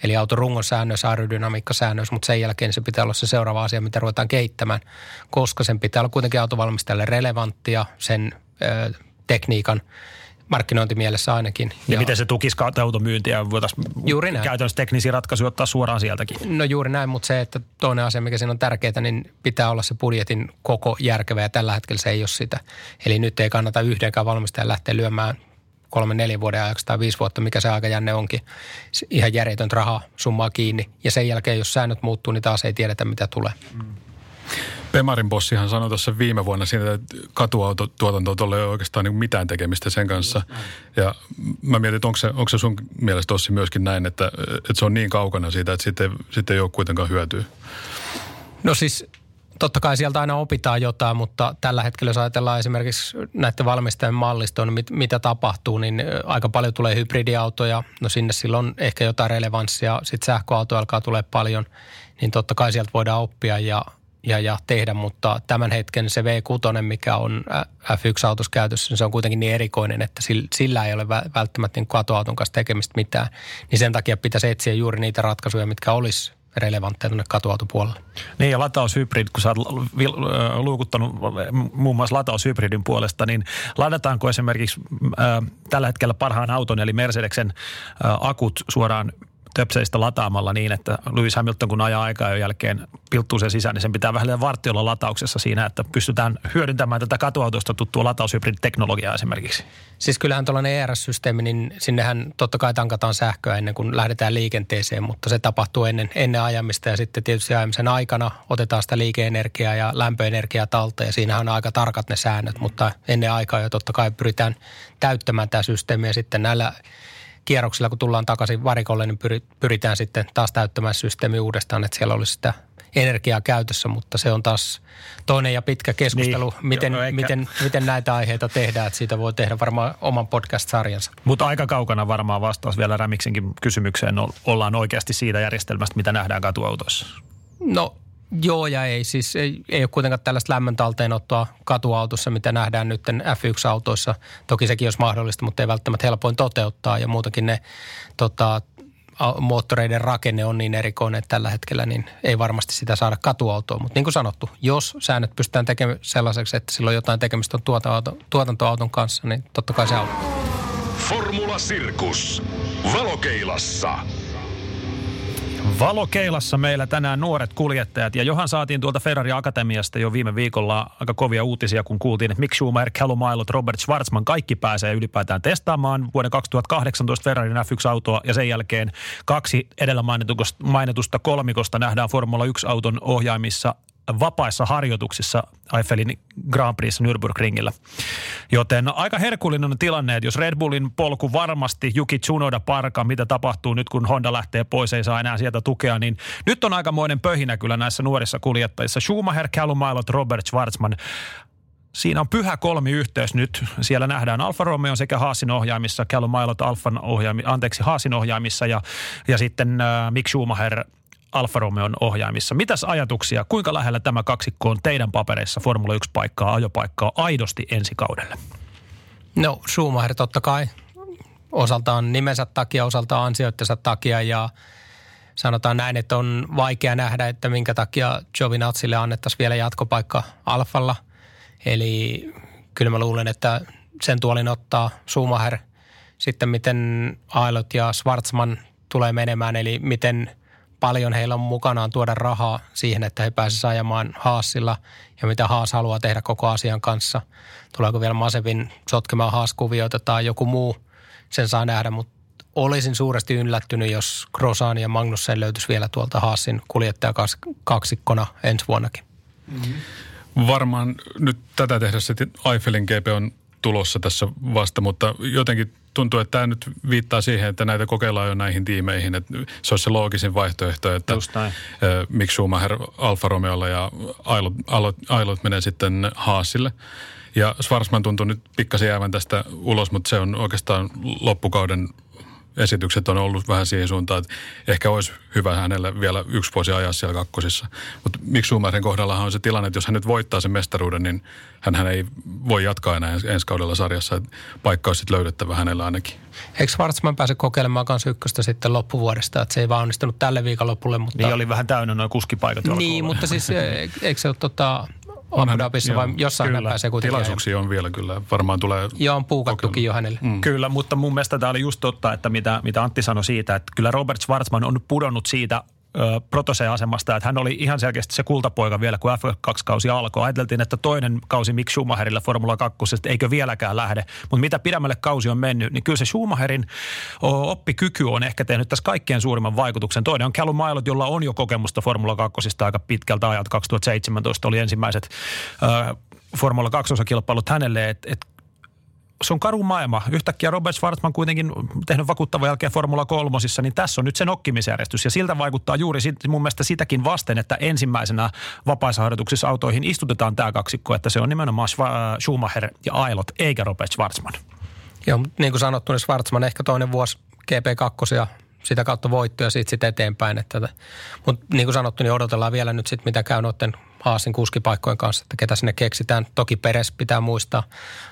eli auton rungon säännös, aerodynamiikkasäännös, mutta sen jälkeen se pitää olla se seuraava asia, mitä ruvetaan kehittämään, koska sen pitää olla kuitenkin autovalmistajalle relevanttia sen ö, tekniikan markkinointimielessä ainakin. Ja, ja miten se tukisi automyyntiä? Voitaisiin juuri näin. käytännössä teknisiä ratkaisuja ottaa suoraan sieltäkin. No juuri näin, mutta se, että toinen asia, mikä siinä on tärkeää, niin pitää olla se budjetin koko järkevä ja tällä hetkellä se ei ole sitä. Eli nyt ei kannata yhdenkään valmistajan lähteä lyömään kolme, neljä vuoden ajaksi tai viisi vuotta, mikä se aikajänne onkin, ihan järjetöntä rahaa summaa kiinni. Ja sen jälkeen, jos säännöt muuttuu, niin taas ei tiedetä, mitä tulee. Mm. Pemarin bossihan sanoi tuossa viime vuonna siinä, että katuautotuotanto ei ole oikeastaan niin mitään tekemistä sen kanssa. Ja mä mietin, että onko se, onko se sun mielestä Ossi myöskin näin, että, että se on niin kaukana siitä, että sitten, sitten ei ole kuitenkaan hyötyä? No siis totta kai sieltä aina opitaan jotain, mutta tällä hetkellä jos ajatellaan esimerkiksi näiden valmistajien mallistoon, niin mit, mitä tapahtuu, niin aika paljon tulee hybridiautoja. No sinne silloin ehkä jotain relevanssia. Sitten sähköauto alkaa tulee paljon, niin totta kai sieltä voidaan oppia ja ja, ja tehdä, mutta tämän hetken se V6, mikä on F1-autossa käytössä, niin se on kuitenkin niin erikoinen, että sillä ei ole välttämättä niin katuauton kanssa tekemistä mitään. Niin sen takia pitäisi etsiä juuri niitä ratkaisuja, mitkä olisi relevantteja tuonne katuautopuolelle. Niin ja lataushybrid, kun sä oot luukuttanut muun muassa lataushybridin puolesta, niin ladataanko esimerkiksi äh, tällä hetkellä parhaan auton eli Mercedeksen äh, akut suoraan töpseistä lataamalla niin, että Lewis Hamilton kun ajaa aikaa jälkeen pilttuu sen sisään, niin sen pitää vähän vartti olla latauksessa siinä, että pystytään hyödyntämään tätä katuautosta tuttua lataushybrid-teknologiaa esimerkiksi. Siis kyllähän tuollainen ERS-systeemi, niin sinnehän totta kai tankataan sähköä ennen kuin lähdetään liikenteeseen, mutta se tapahtuu ennen, ennen ajamista ja sitten tietysti ajamisen aikana otetaan sitä liikeenergiaa ja lämpöenergiaa talteen ja siinähän on aika tarkat ne säännöt, mutta ennen aikaa jo totta kai pyritään täyttämään tämä systeemi ja sitten näillä kierroksilla, kun tullaan takaisin varikolle, niin pyritään sitten taas täyttämään systeemi uudestaan, että siellä olisi sitä energiaa käytössä, mutta se on taas toinen ja pitkä keskustelu, niin, miten, joo, miten, miten näitä aiheita tehdään, että siitä voi tehdä varmaan oman podcast-sarjansa. Mutta aika kaukana varmaan vastaus vielä Rämiksenkin kysymykseen ollaan oikeasti siitä järjestelmästä, mitä nähdään katuautoissa. No Joo ja ei. Siis ei, ei ole kuitenkaan tällaista lämmön talteenottoa katuautossa, mitä nähdään nyt F1-autoissa. Toki sekin olisi mahdollista, mutta ei välttämättä helpoin toteuttaa. Ja muutenkin ne tota, moottoreiden rakenne on niin erikoinen että tällä hetkellä, niin ei varmasti sitä saada katuautoa. Mutta niin kuin sanottu, jos säännöt pystytään tekemään sellaiseksi, että sillä on jotain tekemistä on tuotantoauton kanssa, niin totta kai se auttaa. Formula Sirkus. Valokeilassa. Valokeilassa meillä tänään nuoret kuljettajat. Ja johan saatiin tuolta Ferrari Akatemiasta jo viime viikolla aika kovia uutisia, kun kuultiin, että Mick Schumacher, Callum Robert Schwarzman kaikki pääsee ylipäätään testaamaan vuoden 2018 Ferrarin F1-autoa ja sen jälkeen kaksi edellä mainitusta kolmikosta nähdään Formula 1-auton ohjaimissa vapaissa harjoituksissa Eiffelin Grand Prix Nürburgringillä. Joten aika herkullinen tilanne, että jos Red Bullin polku varmasti Juki Tsunoda parka, mitä tapahtuu nyt kun Honda lähtee pois, ei saa enää sieltä tukea, niin nyt on aikamoinen pöhinä kyllä näissä nuorissa kuljettajissa. Schumacher, Callum Robert Schwarzman Siinä on pyhä kolmi yhteys nyt. Siellä nähdään Alfa Romeo sekä Haasin ohjaimissa, Callum Ailot Alfan ohjaimi, anteeksi, Haasin ohjaimissa ja, ja sitten äh, Mick Schumacher Alfa Romeon ohjaimissa. Mitäs ajatuksia, kuinka lähellä tämä kaksikko on teidän papereissa Formula 1-paikkaa, ajopaikkaa aidosti ensi kaudelle? No Schumacher totta kai osaltaan nimensä takia, osaltaan ansioittensa takia ja sanotaan näin, että on vaikea nähdä, että minkä takia Giovinazille annettaisiin vielä jatkopaikka Alfalla. Eli kyllä mä luulen, että sen tuolin ottaa Schumacher. Sitten miten Ailot ja Schwarzman tulee menemään, eli miten paljon heillä on mukanaan tuoda rahaa siihen, että he pääsisivät ajamaan Haasilla ja mitä Haas haluaa tehdä koko asian kanssa. Tuleeko vielä Masevin sotkemaan Haaskuvioita tai joku muu, sen saa nähdä, mutta olisin suuresti yllättynyt, jos Grosan ja Magnussen löytyisi vielä tuolta Haasin kuljettajakaksikkona ensi vuonnakin. Mm-hmm. Varmaan nyt tätä tehdessä Eiffelin GP on tulossa tässä vasta, mutta jotenkin tuntuu, että tämä nyt viittaa siihen, että näitä kokeillaan jo näihin tiimeihin. Että se olisi se loogisin vaihtoehto, että miksi Schumacher Alfa Romeolla ja Ailot, Ailot, Ailot menee sitten Haasille. Ja Schwarzman tuntuu nyt pikkasen jäävän tästä ulos, mutta se on oikeastaan loppukauden esitykset on ollut vähän siihen suuntaan, että ehkä olisi hyvä hänelle vielä yksi vuosi ajaa siellä kakkosissa. Mutta miksi Schumacherin kohdallahan on se tilanne, että jos hän nyt voittaa sen mestaruuden, niin hän ei voi jatkaa enää ensi kaudella sarjassa. Että paikka olisi sitten löydettävä hänellä ainakin. Eikö Schwarzman pääse kokeilemaan kanssa ykköstä sitten loppuvuodesta, että se ei vaan onnistunut tälle viikonlopulle. Mutta... Niin oli vähän täynnä noin kuskipaikat. Niin, mutta siis e, eikö se ole tota, Abu Dhabissa vai jossain kyllä, pääsee kuitenkin. Tilaisuuksia on vielä kyllä. Varmaan tulee... Joo, on puukattukin jo hänelle. Mm. Kyllä, mutta mun mielestä tämä oli just totta, että mitä, mitä Antti sanoi siitä, että kyllä Robert Schwarzman on pudonnut siitä protoseen asemasta, että hän oli ihan selkeästi se kultapoika vielä, kun F2-kausi alkoi. Ajateltiin, että toinen kausi Mick Schumacherille Formula 2, eikö vieläkään lähde. Mutta mitä pidemmälle kausi on mennyt, niin kyllä se Schumacherin oppikyky on ehkä tehnyt tässä kaikkein suurimman vaikutuksen. Toinen on Callum Mailot, jolla on jo kokemusta Formula 2 aika pitkältä ajat. 2017 oli ensimmäiset Formula 2-osakilpailut hänelle, että et se on karu maailma. Yhtäkkiä Robert Schwarzman kuitenkin tehnyt vakuuttava jälkeen Formula 3, niin tässä on nyt se nokkimisjärjestys. Ja siltä vaikuttaa juuri sit, mun mielestä sitäkin vasten, että ensimmäisenä vapaissa autoihin istutetaan tämä kaksikko, että se on nimenomaan Schumacher ja Ailot, eikä Robert Schwarzman. Joo, niin kuin sanottu, niin Schwarzman ehkä toinen vuosi GP2 ja sitä kautta voittoja siitä sitten eteenpäin. Mutta niin kuin sanottu, niin odotellaan vielä nyt sitten, mitä käy noiden Haasin kuskipaikkojen kanssa, että ketä sinne keksitään. Toki Peres pitää muistaa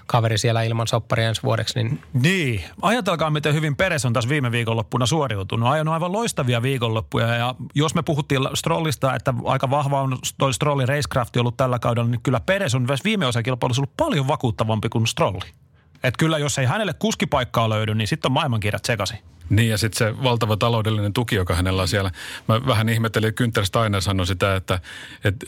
kaveri siellä ilman sopparia ensi vuodeksi. Niin... niin, ajatelkaa miten hyvin Peres on tässä viime viikonloppuna suoriutunut. Ajanut aivan loistavia viikonloppuja ja jos me puhuttiin Strollista, että aika vahva on toi Strollin racecraft ollut tällä kaudella, niin kyllä Peres on viime osakilpailussa ollut paljon vakuuttavampi kuin Strolli. Et kyllä jos ei hänelle kuskipaikkaa löydy, niin sitten on maailmankirjat sekaisin. Niin ja sitten se valtava taloudellinen tuki, joka hänellä on siellä. Mä vähän ihmettelin, että Günther Steiner sanoi sitä, että, että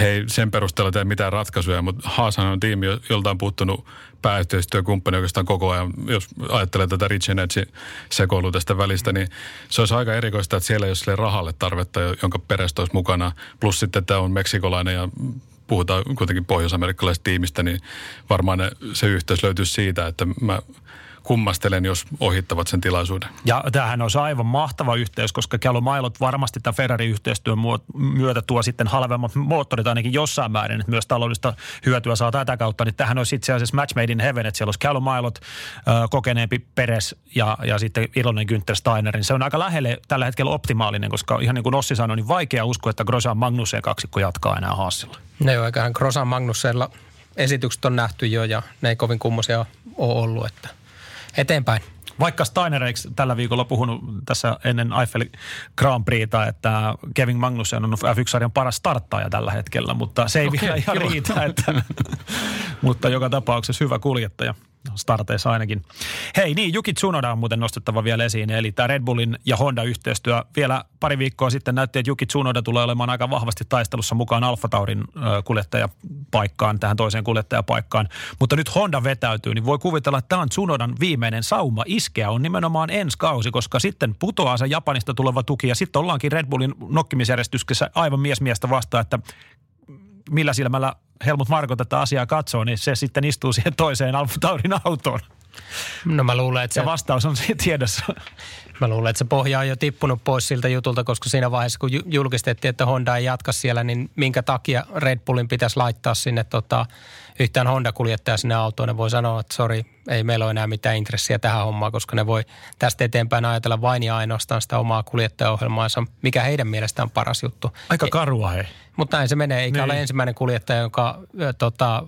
he ei sen perusteella tee mitään ratkaisuja, mutta Haashan on tiimi, jolta on puuttunut pääyhteistyökumppani oikeastaan koko ajan. Jos ajattelee tätä Rich Energy sekoilua tästä välistä, niin se olisi aika erikoista, että siellä ei ole sille rahalle tarvetta, jonka perästä olisi mukana. Plus sitten tämä on meksikolainen ja puhutaan kuitenkin pohjois-amerikkalaisesta tiimistä, niin varmaan ne, se yhteys löytyisi siitä, että mä kummastelen, jos ohittavat sen tilaisuuden. Ja tämähän on aivan mahtava yhteys, koska Kello Mailot varmasti tämän Ferrari-yhteistyön myötä tuo sitten halvemmat moottorit ainakin jossain määrin, että myös taloudellista hyötyä saa tätä kautta. Niin tähän olisi itse asiassa match made in heaven, että siellä olisi Kello Mailot, kokeneempi Peres ja, ja sitten iloinen Günther Steinerin. Se on aika lähelle tällä hetkellä optimaalinen, koska ihan niin kuin Ossi sanoi, niin vaikea uskoa, että Grosjean Magnussen kaksikko jatkaa enää Haasilla. Ne jo, eiköhän Grosjean Magnussella esitykset on nähty jo ja ne ei kovin kummosia ole ollut, että – eteenpäin. Vaikka Steiner tällä viikolla puhunut tässä ennen Eiffel Grand Prixta, että Kevin Magnussen on F1-sarjan paras starttaaja tällä hetkellä, mutta se ei okay, vielä ihan riitä. Että, <laughs> mutta joka tapauksessa hyvä kuljettaja starteissa ainakin. Hei niin, Juki Tsunoda on muuten nostettava vielä esiin, eli tämä Red Bullin ja Honda-yhteistyö. Vielä pari viikkoa sitten näytti, että Juki Tsunoda tulee olemaan aika vahvasti taistelussa mukaan Alfa Taurin kuljettajapaikkaan, tähän toiseen kuljettajapaikkaan. Mutta nyt Honda vetäytyy, niin voi kuvitella, että tämä on Tsunodan viimeinen sauma iskeä on nimenomaan ensi kausi, koska sitten putoaa se Japanista tuleva tuki ja sitten ollaankin Red Bullin nokkimisjärjestyksessä aivan mies miestä vastaan, että millä silmällä Helmut Marko tätä asiaa katsoo, niin se sitten istuu siihen toiseen Alfa Taurin autoon. No mä luulen, että se... Ja vastaus on siinä tiedossa. Mä luulen, että se pohja on jo tippunut pois siltä jutulta, koska siinä vaiheessa, kun julkistettiin, että Honda ei jatka siellä, niin minkä takia Red Bullin pitäisi laittaa sinne tota, yhtään Honda-kuljettaja sinne autoon. Ne voi sanoa, että sori, ei meillä ole enää mitään intressiä tähän hommaan, koska ne voi tästä eteenpäin ajatella vain ja ainoastaan sitä omaa kuljettajaohjelmaansa, mikä heidän mielestään on paras juttu. Aika karua hei. Mutta näin se menee, eikä niin. ole ensimmäinen kuljettaja, jonka tota,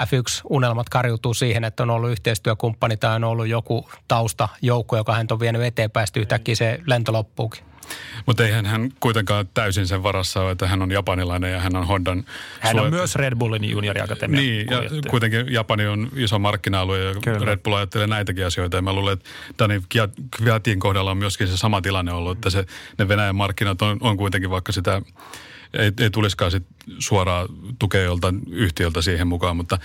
F1-unelmat karjutuu siihen, että on ollut yhteistyökumppani tai on ollut joku taustajoukko, joka hän on vienyt eteenpäin, sitten yhtäkkiä se lento loppuukin. Mutta eihän hän kuitenkaan täysin sen varassa ole, että hän on japanilainen ja hän on Hondan... Hän on myös Red Bullin junioriakatemian Niin, ja kuitenkin Japani on iso markkina-alue ja Kyllä. Red Bull ajattelee näitäkin asioita. Ja mä luulen, että Dani Kviatin kohdalla on myöskin se sama tilanne ollut, että se, ne Venäjän markkinat on, on kuitenkin vaikka sitä ei, ei tulisikaan sit suoraan tukea joltain yhtiöltä siihen mukaan, mutta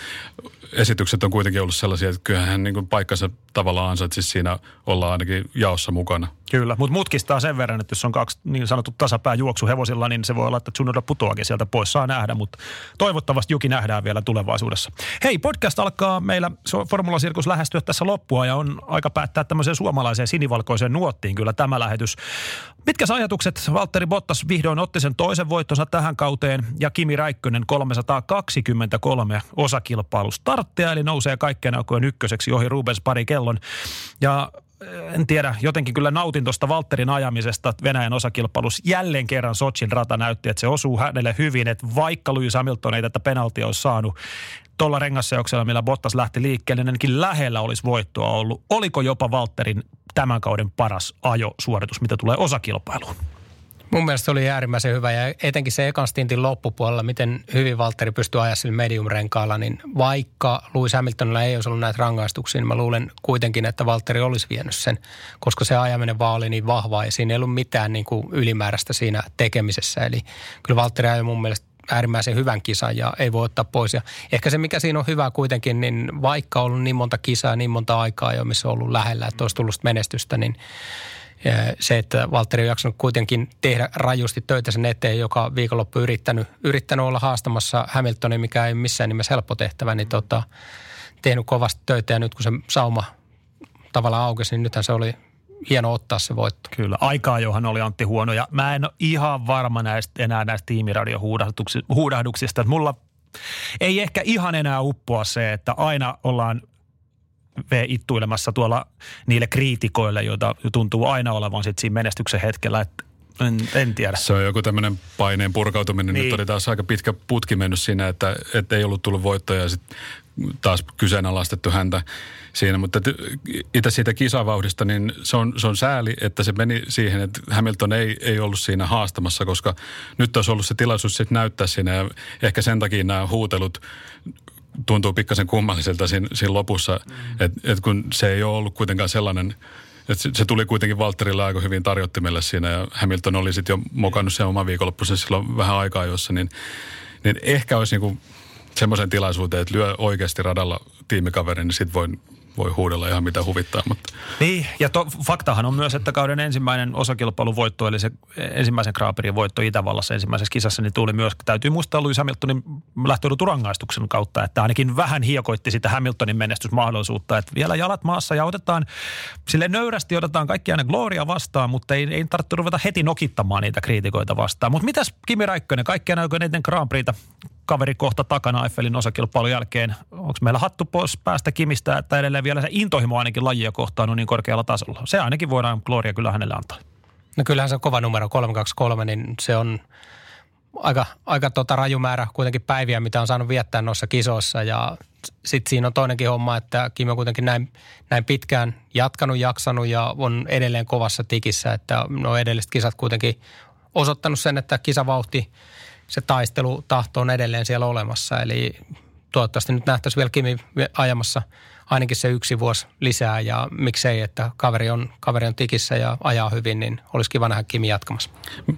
esitykset on kuitenkin ollut sellaisia, että kyllähän niin paikkansa tavallaan ansaitsisi siinä olla ainakin jaossa mukana. Kyllä, mutta mutkistaa sen verran, että jos on kaksi niin sanottu tasapää hevosilla, niin se voi olla, että Tsunoda putoakin sieltä pois, saa nähdä, mutta toivottavasti Juki nähdään vielä tulevaisuudessa. Hei, podcast alkaa meillä Formula Sirkus lähestyä tässä loppua ja on aika päättää tämmöiseen suomalaiseen sinivalkoiseen nuottiin kyllä tämä lähetys. Mitkä ajatukset Valtteri Bottas vihdoin otti sen toisen voittonsa tähän kauteen ja Kimi Räikkönen 323 osakilpailu starttia, eli nousee kaikkien aikojen ykköseksi ohi Rubens pari kellon. Ja eh, en tiedä, jotenkin kyllä nautin tuosta Valtterin ajamisesta Venäjän osakilpailussa. Jälleen kerran Sochin rata näytti, että se osuu hänelle hyvin, että vaikka Lewis Hamilton ei tätä penaltia olisi saanut, tuolla rengasseoksella, millä Bottas lähti liikkeelle, niin ainakin lähellä olisi voittoa ollut. Oliko jopa Valtterin tämän kauden paras ajosuoritus, mitä tulee osakilpailuun? Mun mielestä se oli äärimmäisen hyvä ja etenkin se ekan stintin loppupuolella, miten hyvin Valtteri pystyi ajaa sillä medium-renkaalla, niin vaikka Lewis Hamiltonilla ei olisi ollut näitä rangaistuksia, niin mä luulen kuitenkin, että Valtteri olisi vienyt sen, koska se ajaminen vaan oli niin vahvaa ja siinä ei ollut mitään niin kuin ylimääräistä siinä tekemisessä. Eli kyllä Valtteri ajoi mun mielestä äärimmäisen hyvän kisan ja ei voi ottaa pois. Ja ehkä se, mikä siinä on hyvä kuitenkin, niin vaikka on ollut niin monta kisaa, niin monta aikaa jo, missä on ollut lähellä, että olisi tullut menestystä, niin se, että Valtteri on jaksanut kuitenkin tehdä rajusti töitä sen eteen, joka viikonloppu yrittänyt, yrittänyt olla haastamassa Hamiltonin, mikä ei missään nimessä helppo tehtävä, niin tota, tehnyt kovasti töitä ja nyt kun se sauma tavallaan aukesi, niin nythän se oli hieno ottaa se voitto. Kyllä, aikaa johan oli Antti huono ja mä en ole ihan varma näistä, enää näistä. Että mulla ei ehkä ihan enää uppoa se, että aina ollaan ittuilemassa tuolla niille kriitikoille, joita tuntuu aina olevan sit siinä menestyksen hetkellä. Että En, en tiedä. Se on joku tämmöinen paineen purkautuminen. Niin. Nyt oli taas aika pitkä putki mennyt siinä, että, että ei ollut tullut voittoja ja sitten taas kyseenalaistettu häntä siinä. Mutta itse siitä kisavauhdista, niin se on, se on sääli, että se meni siihen, että Hamilton ei, ei ollut siinä haastamassa, koska nyt olisi ollut se tilaisuus sitten näyttää siinä ja ehkä sen takia nämä huutelut tuntuu pikkasen kummalliselta siinä, siinä lopussa, mm. että et kun se ei ole ollut kuitenkaan sellainen, että se, se tuli kuitenkin Valterilla aika hyvin tarjottimelle siinä ja Hamilton oli sitten jo mokannut sen oman viikonloppuisen silloin vähän aikaa jossa, niin, niin ehkä olisi niinku semmoisen tilaisuuteen, että lyö oikeasti radalla tiimikaverin, niin sitten voin voi huudella ihan mitä huvittaa. Mutta. Niin, ja to, faktahan on myös, että kauden ensimmäinen osakilpailuvoitto, eli se ensimmäisen Graaperin voitto Itävallassa ensimmäisessä kisassa, niin tuli myös, täytyy muistaa Lewis Hamiltonin lähtöudut rangaistuksen kautta, että ainakin vähän hiekoitti sitä Hamiltonin menestysmahdollisuutta, että vielä jalat maassa ja otetaan, sille nöyrästi otetaan kaikki aina Gloria vastaan, mutta ei, ei tarvitse ruveta heti nokittamaan niitä kriitikoita vastaan. Mutta mitäs Kimi Räikkönen, kaikkia näykö eniten Grand Prixta kaveri kohta takana Eiffelin osakilpailun jälkeen. Onko meillä hattu pois päästä Kimistä, että edelleen vielä se intohimo ainakin lajia kohtaan on niin korkealla tasolla. Se ainakin voidaan Gloria kyllä hänelle antaa. No kyllähän se on kova numero 323, niin se on aika, aika tota raju määrä kuitenkin päiviä, mitä on saanut viettää noissa kisoissa. Ja sitten siinä on toinenkin homma, että Kim on kuitenkin näin, näin pitkään jatkanut, jaksanut ja on edelleen kovassa tikissä. Että no edelliset kisat kuitenkin osoittanut sen, että kisavauhti – se taistelutahto on edelleen siellä olemassa. Eli toivottavasti nyt nähtäisiin vielä Kimi ajamassa ainakin se yksi vuosi lisää ja miksei, että kaveri on, kaveri on tikissä ja ajaa hyvin, niin olisi kiva nähdä Kimi jatkamassa.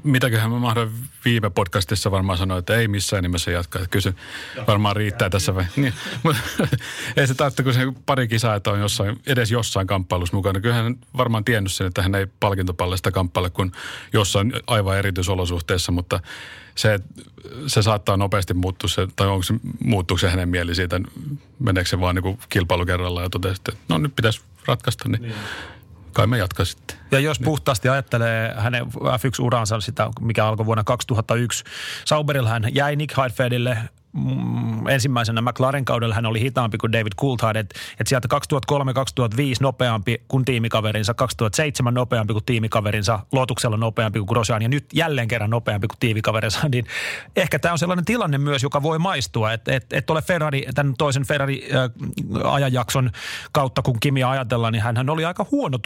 Mitäköhän mä mahdoin viime podcastissa varmaan sanoa, että ei missään nimessä jatkaa. Kysy, varmaan riittää tässä. <laughs> Niin. <laughs> ei se tarvitse, kun se pari kisaa, että on jossain, edes jossain kamppailussa mukana. Kyllähän varmaan tiennyt sen, että hän ei palkintopallista kamppaile kuin jossain aivan erityisolosuhteissa, mutta se, se saattaa nopeasti muuttua, se, tai onko se, muuttuuko se hänen mieli siitä, meneekö se vaan niin kilpailukerralla ja totesi, että no nyt pitäisi ratkaista, niin, niin. Kai me jatkaa sitten. Ja jos niin. puhtaasti ajattelee hänen F1-uransa, sitä, mikä alkoi vuonna 2001, Sauberilla hän jäi Nick Heidfeldille mm, ensimmäisenä McLaren kaudella hän oli hitaampi kuin David Coulthard, että et sieltä 2003-2005 nopeampi kuin tiimikaverinsa, 2007 nopeampi kuin tiimikaverinsa, Lotuksella nopeampi kuin Grosjean ja nyt jälleen kerran nopeampi kuin tiimikaverinsa, <laughs> niin ehkä tämä on sellainen tilanne myös, joka voi maistua, että et, et ole Ferrari, tämän toisen Ferrari-ajanjakson kautta, kun Kimi ajatellaan, niin hän oli aika huono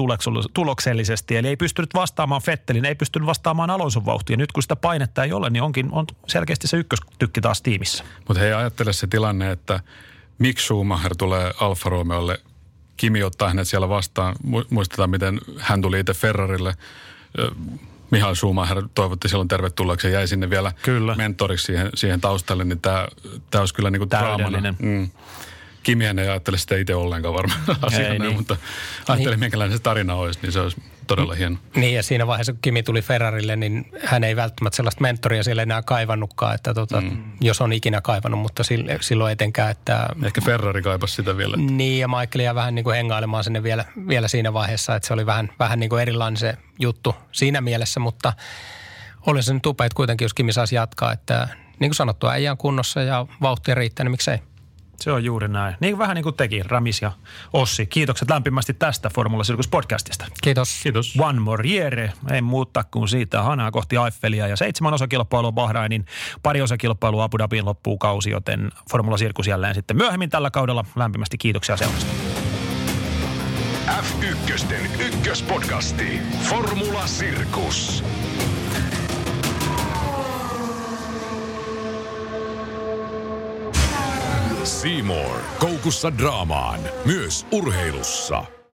tuloksellisesti, eli ei pystynyt vastaamaan Fettelin, ei pystynyt vastaamaan Alonson vauhtia. Nyt kun sitä painetta ei ole, niin onkin on selkeästi se ykköstykki taas tiimissä. Mutta hei, ajattele se tilanne, että miksi Schumacher tulee Alfa Romeolle, Kimi ottaa hänet siellä vastaan. Muistetaan, miten hän tuli itse Ferrarille. Mihail Schumacher toivotti silloin tervetulleeksi ja jäi sinne vielä kyllä. mentoriksi siihen, siihen taustalle, niin tämä olisi kyllä niin kuin draamana. Mm. Kimihän ei ajattele sitä itse ollenkaan varmaan asiana, niin. mutta ajattelin, niin. minkälainen se tarina olisi, niin se olisi todella hieno. Niin ja siinä vaiheessa, kun Kimi tuli Ferrarille, niin hän ei välttämättä sellaista mentoria siellä enää kaivannutkaan, että tota, mm. jos on ikinä kaivannut, mutta silloin etenkään, että... Ehkä Ferrari kaipasi sitä vielä. Että... Niin ja Michael jää vähän niin kuin hengailemaan sinne vielä, vielä siinä vaiheessa, että se oli vähän, vähän niin kuin erilainen se juttu siinä mielessä, mutta oli se nyt upeat kuitenkin, jos Kimi saisi jatkaa, että niin kuin sanottu, äijä on kunnossa ja vauhtia riittää, niin miksei. Se on juuri näin. Niin vähän niin kuin teki Ramis ja Ossi. Kiitokset lämpimästi tästä Formula Circus podcastista. Kiitos. Kiitos. One more year. Ei muuttaa kuin siitä hanaa kohti Eiffelia ja seitsemän osakilpailua Bahrainin, pari osakilpailua Abu Dhabin loppuu kausi, joten Formula Circus jälleen sitten myöhemmin tällä kaudella. Lämpimästi kiitoksia seurasta. F1 ykköspodcasti Formula Circus. Seymour, koukussa draamaan, myös urheilussa.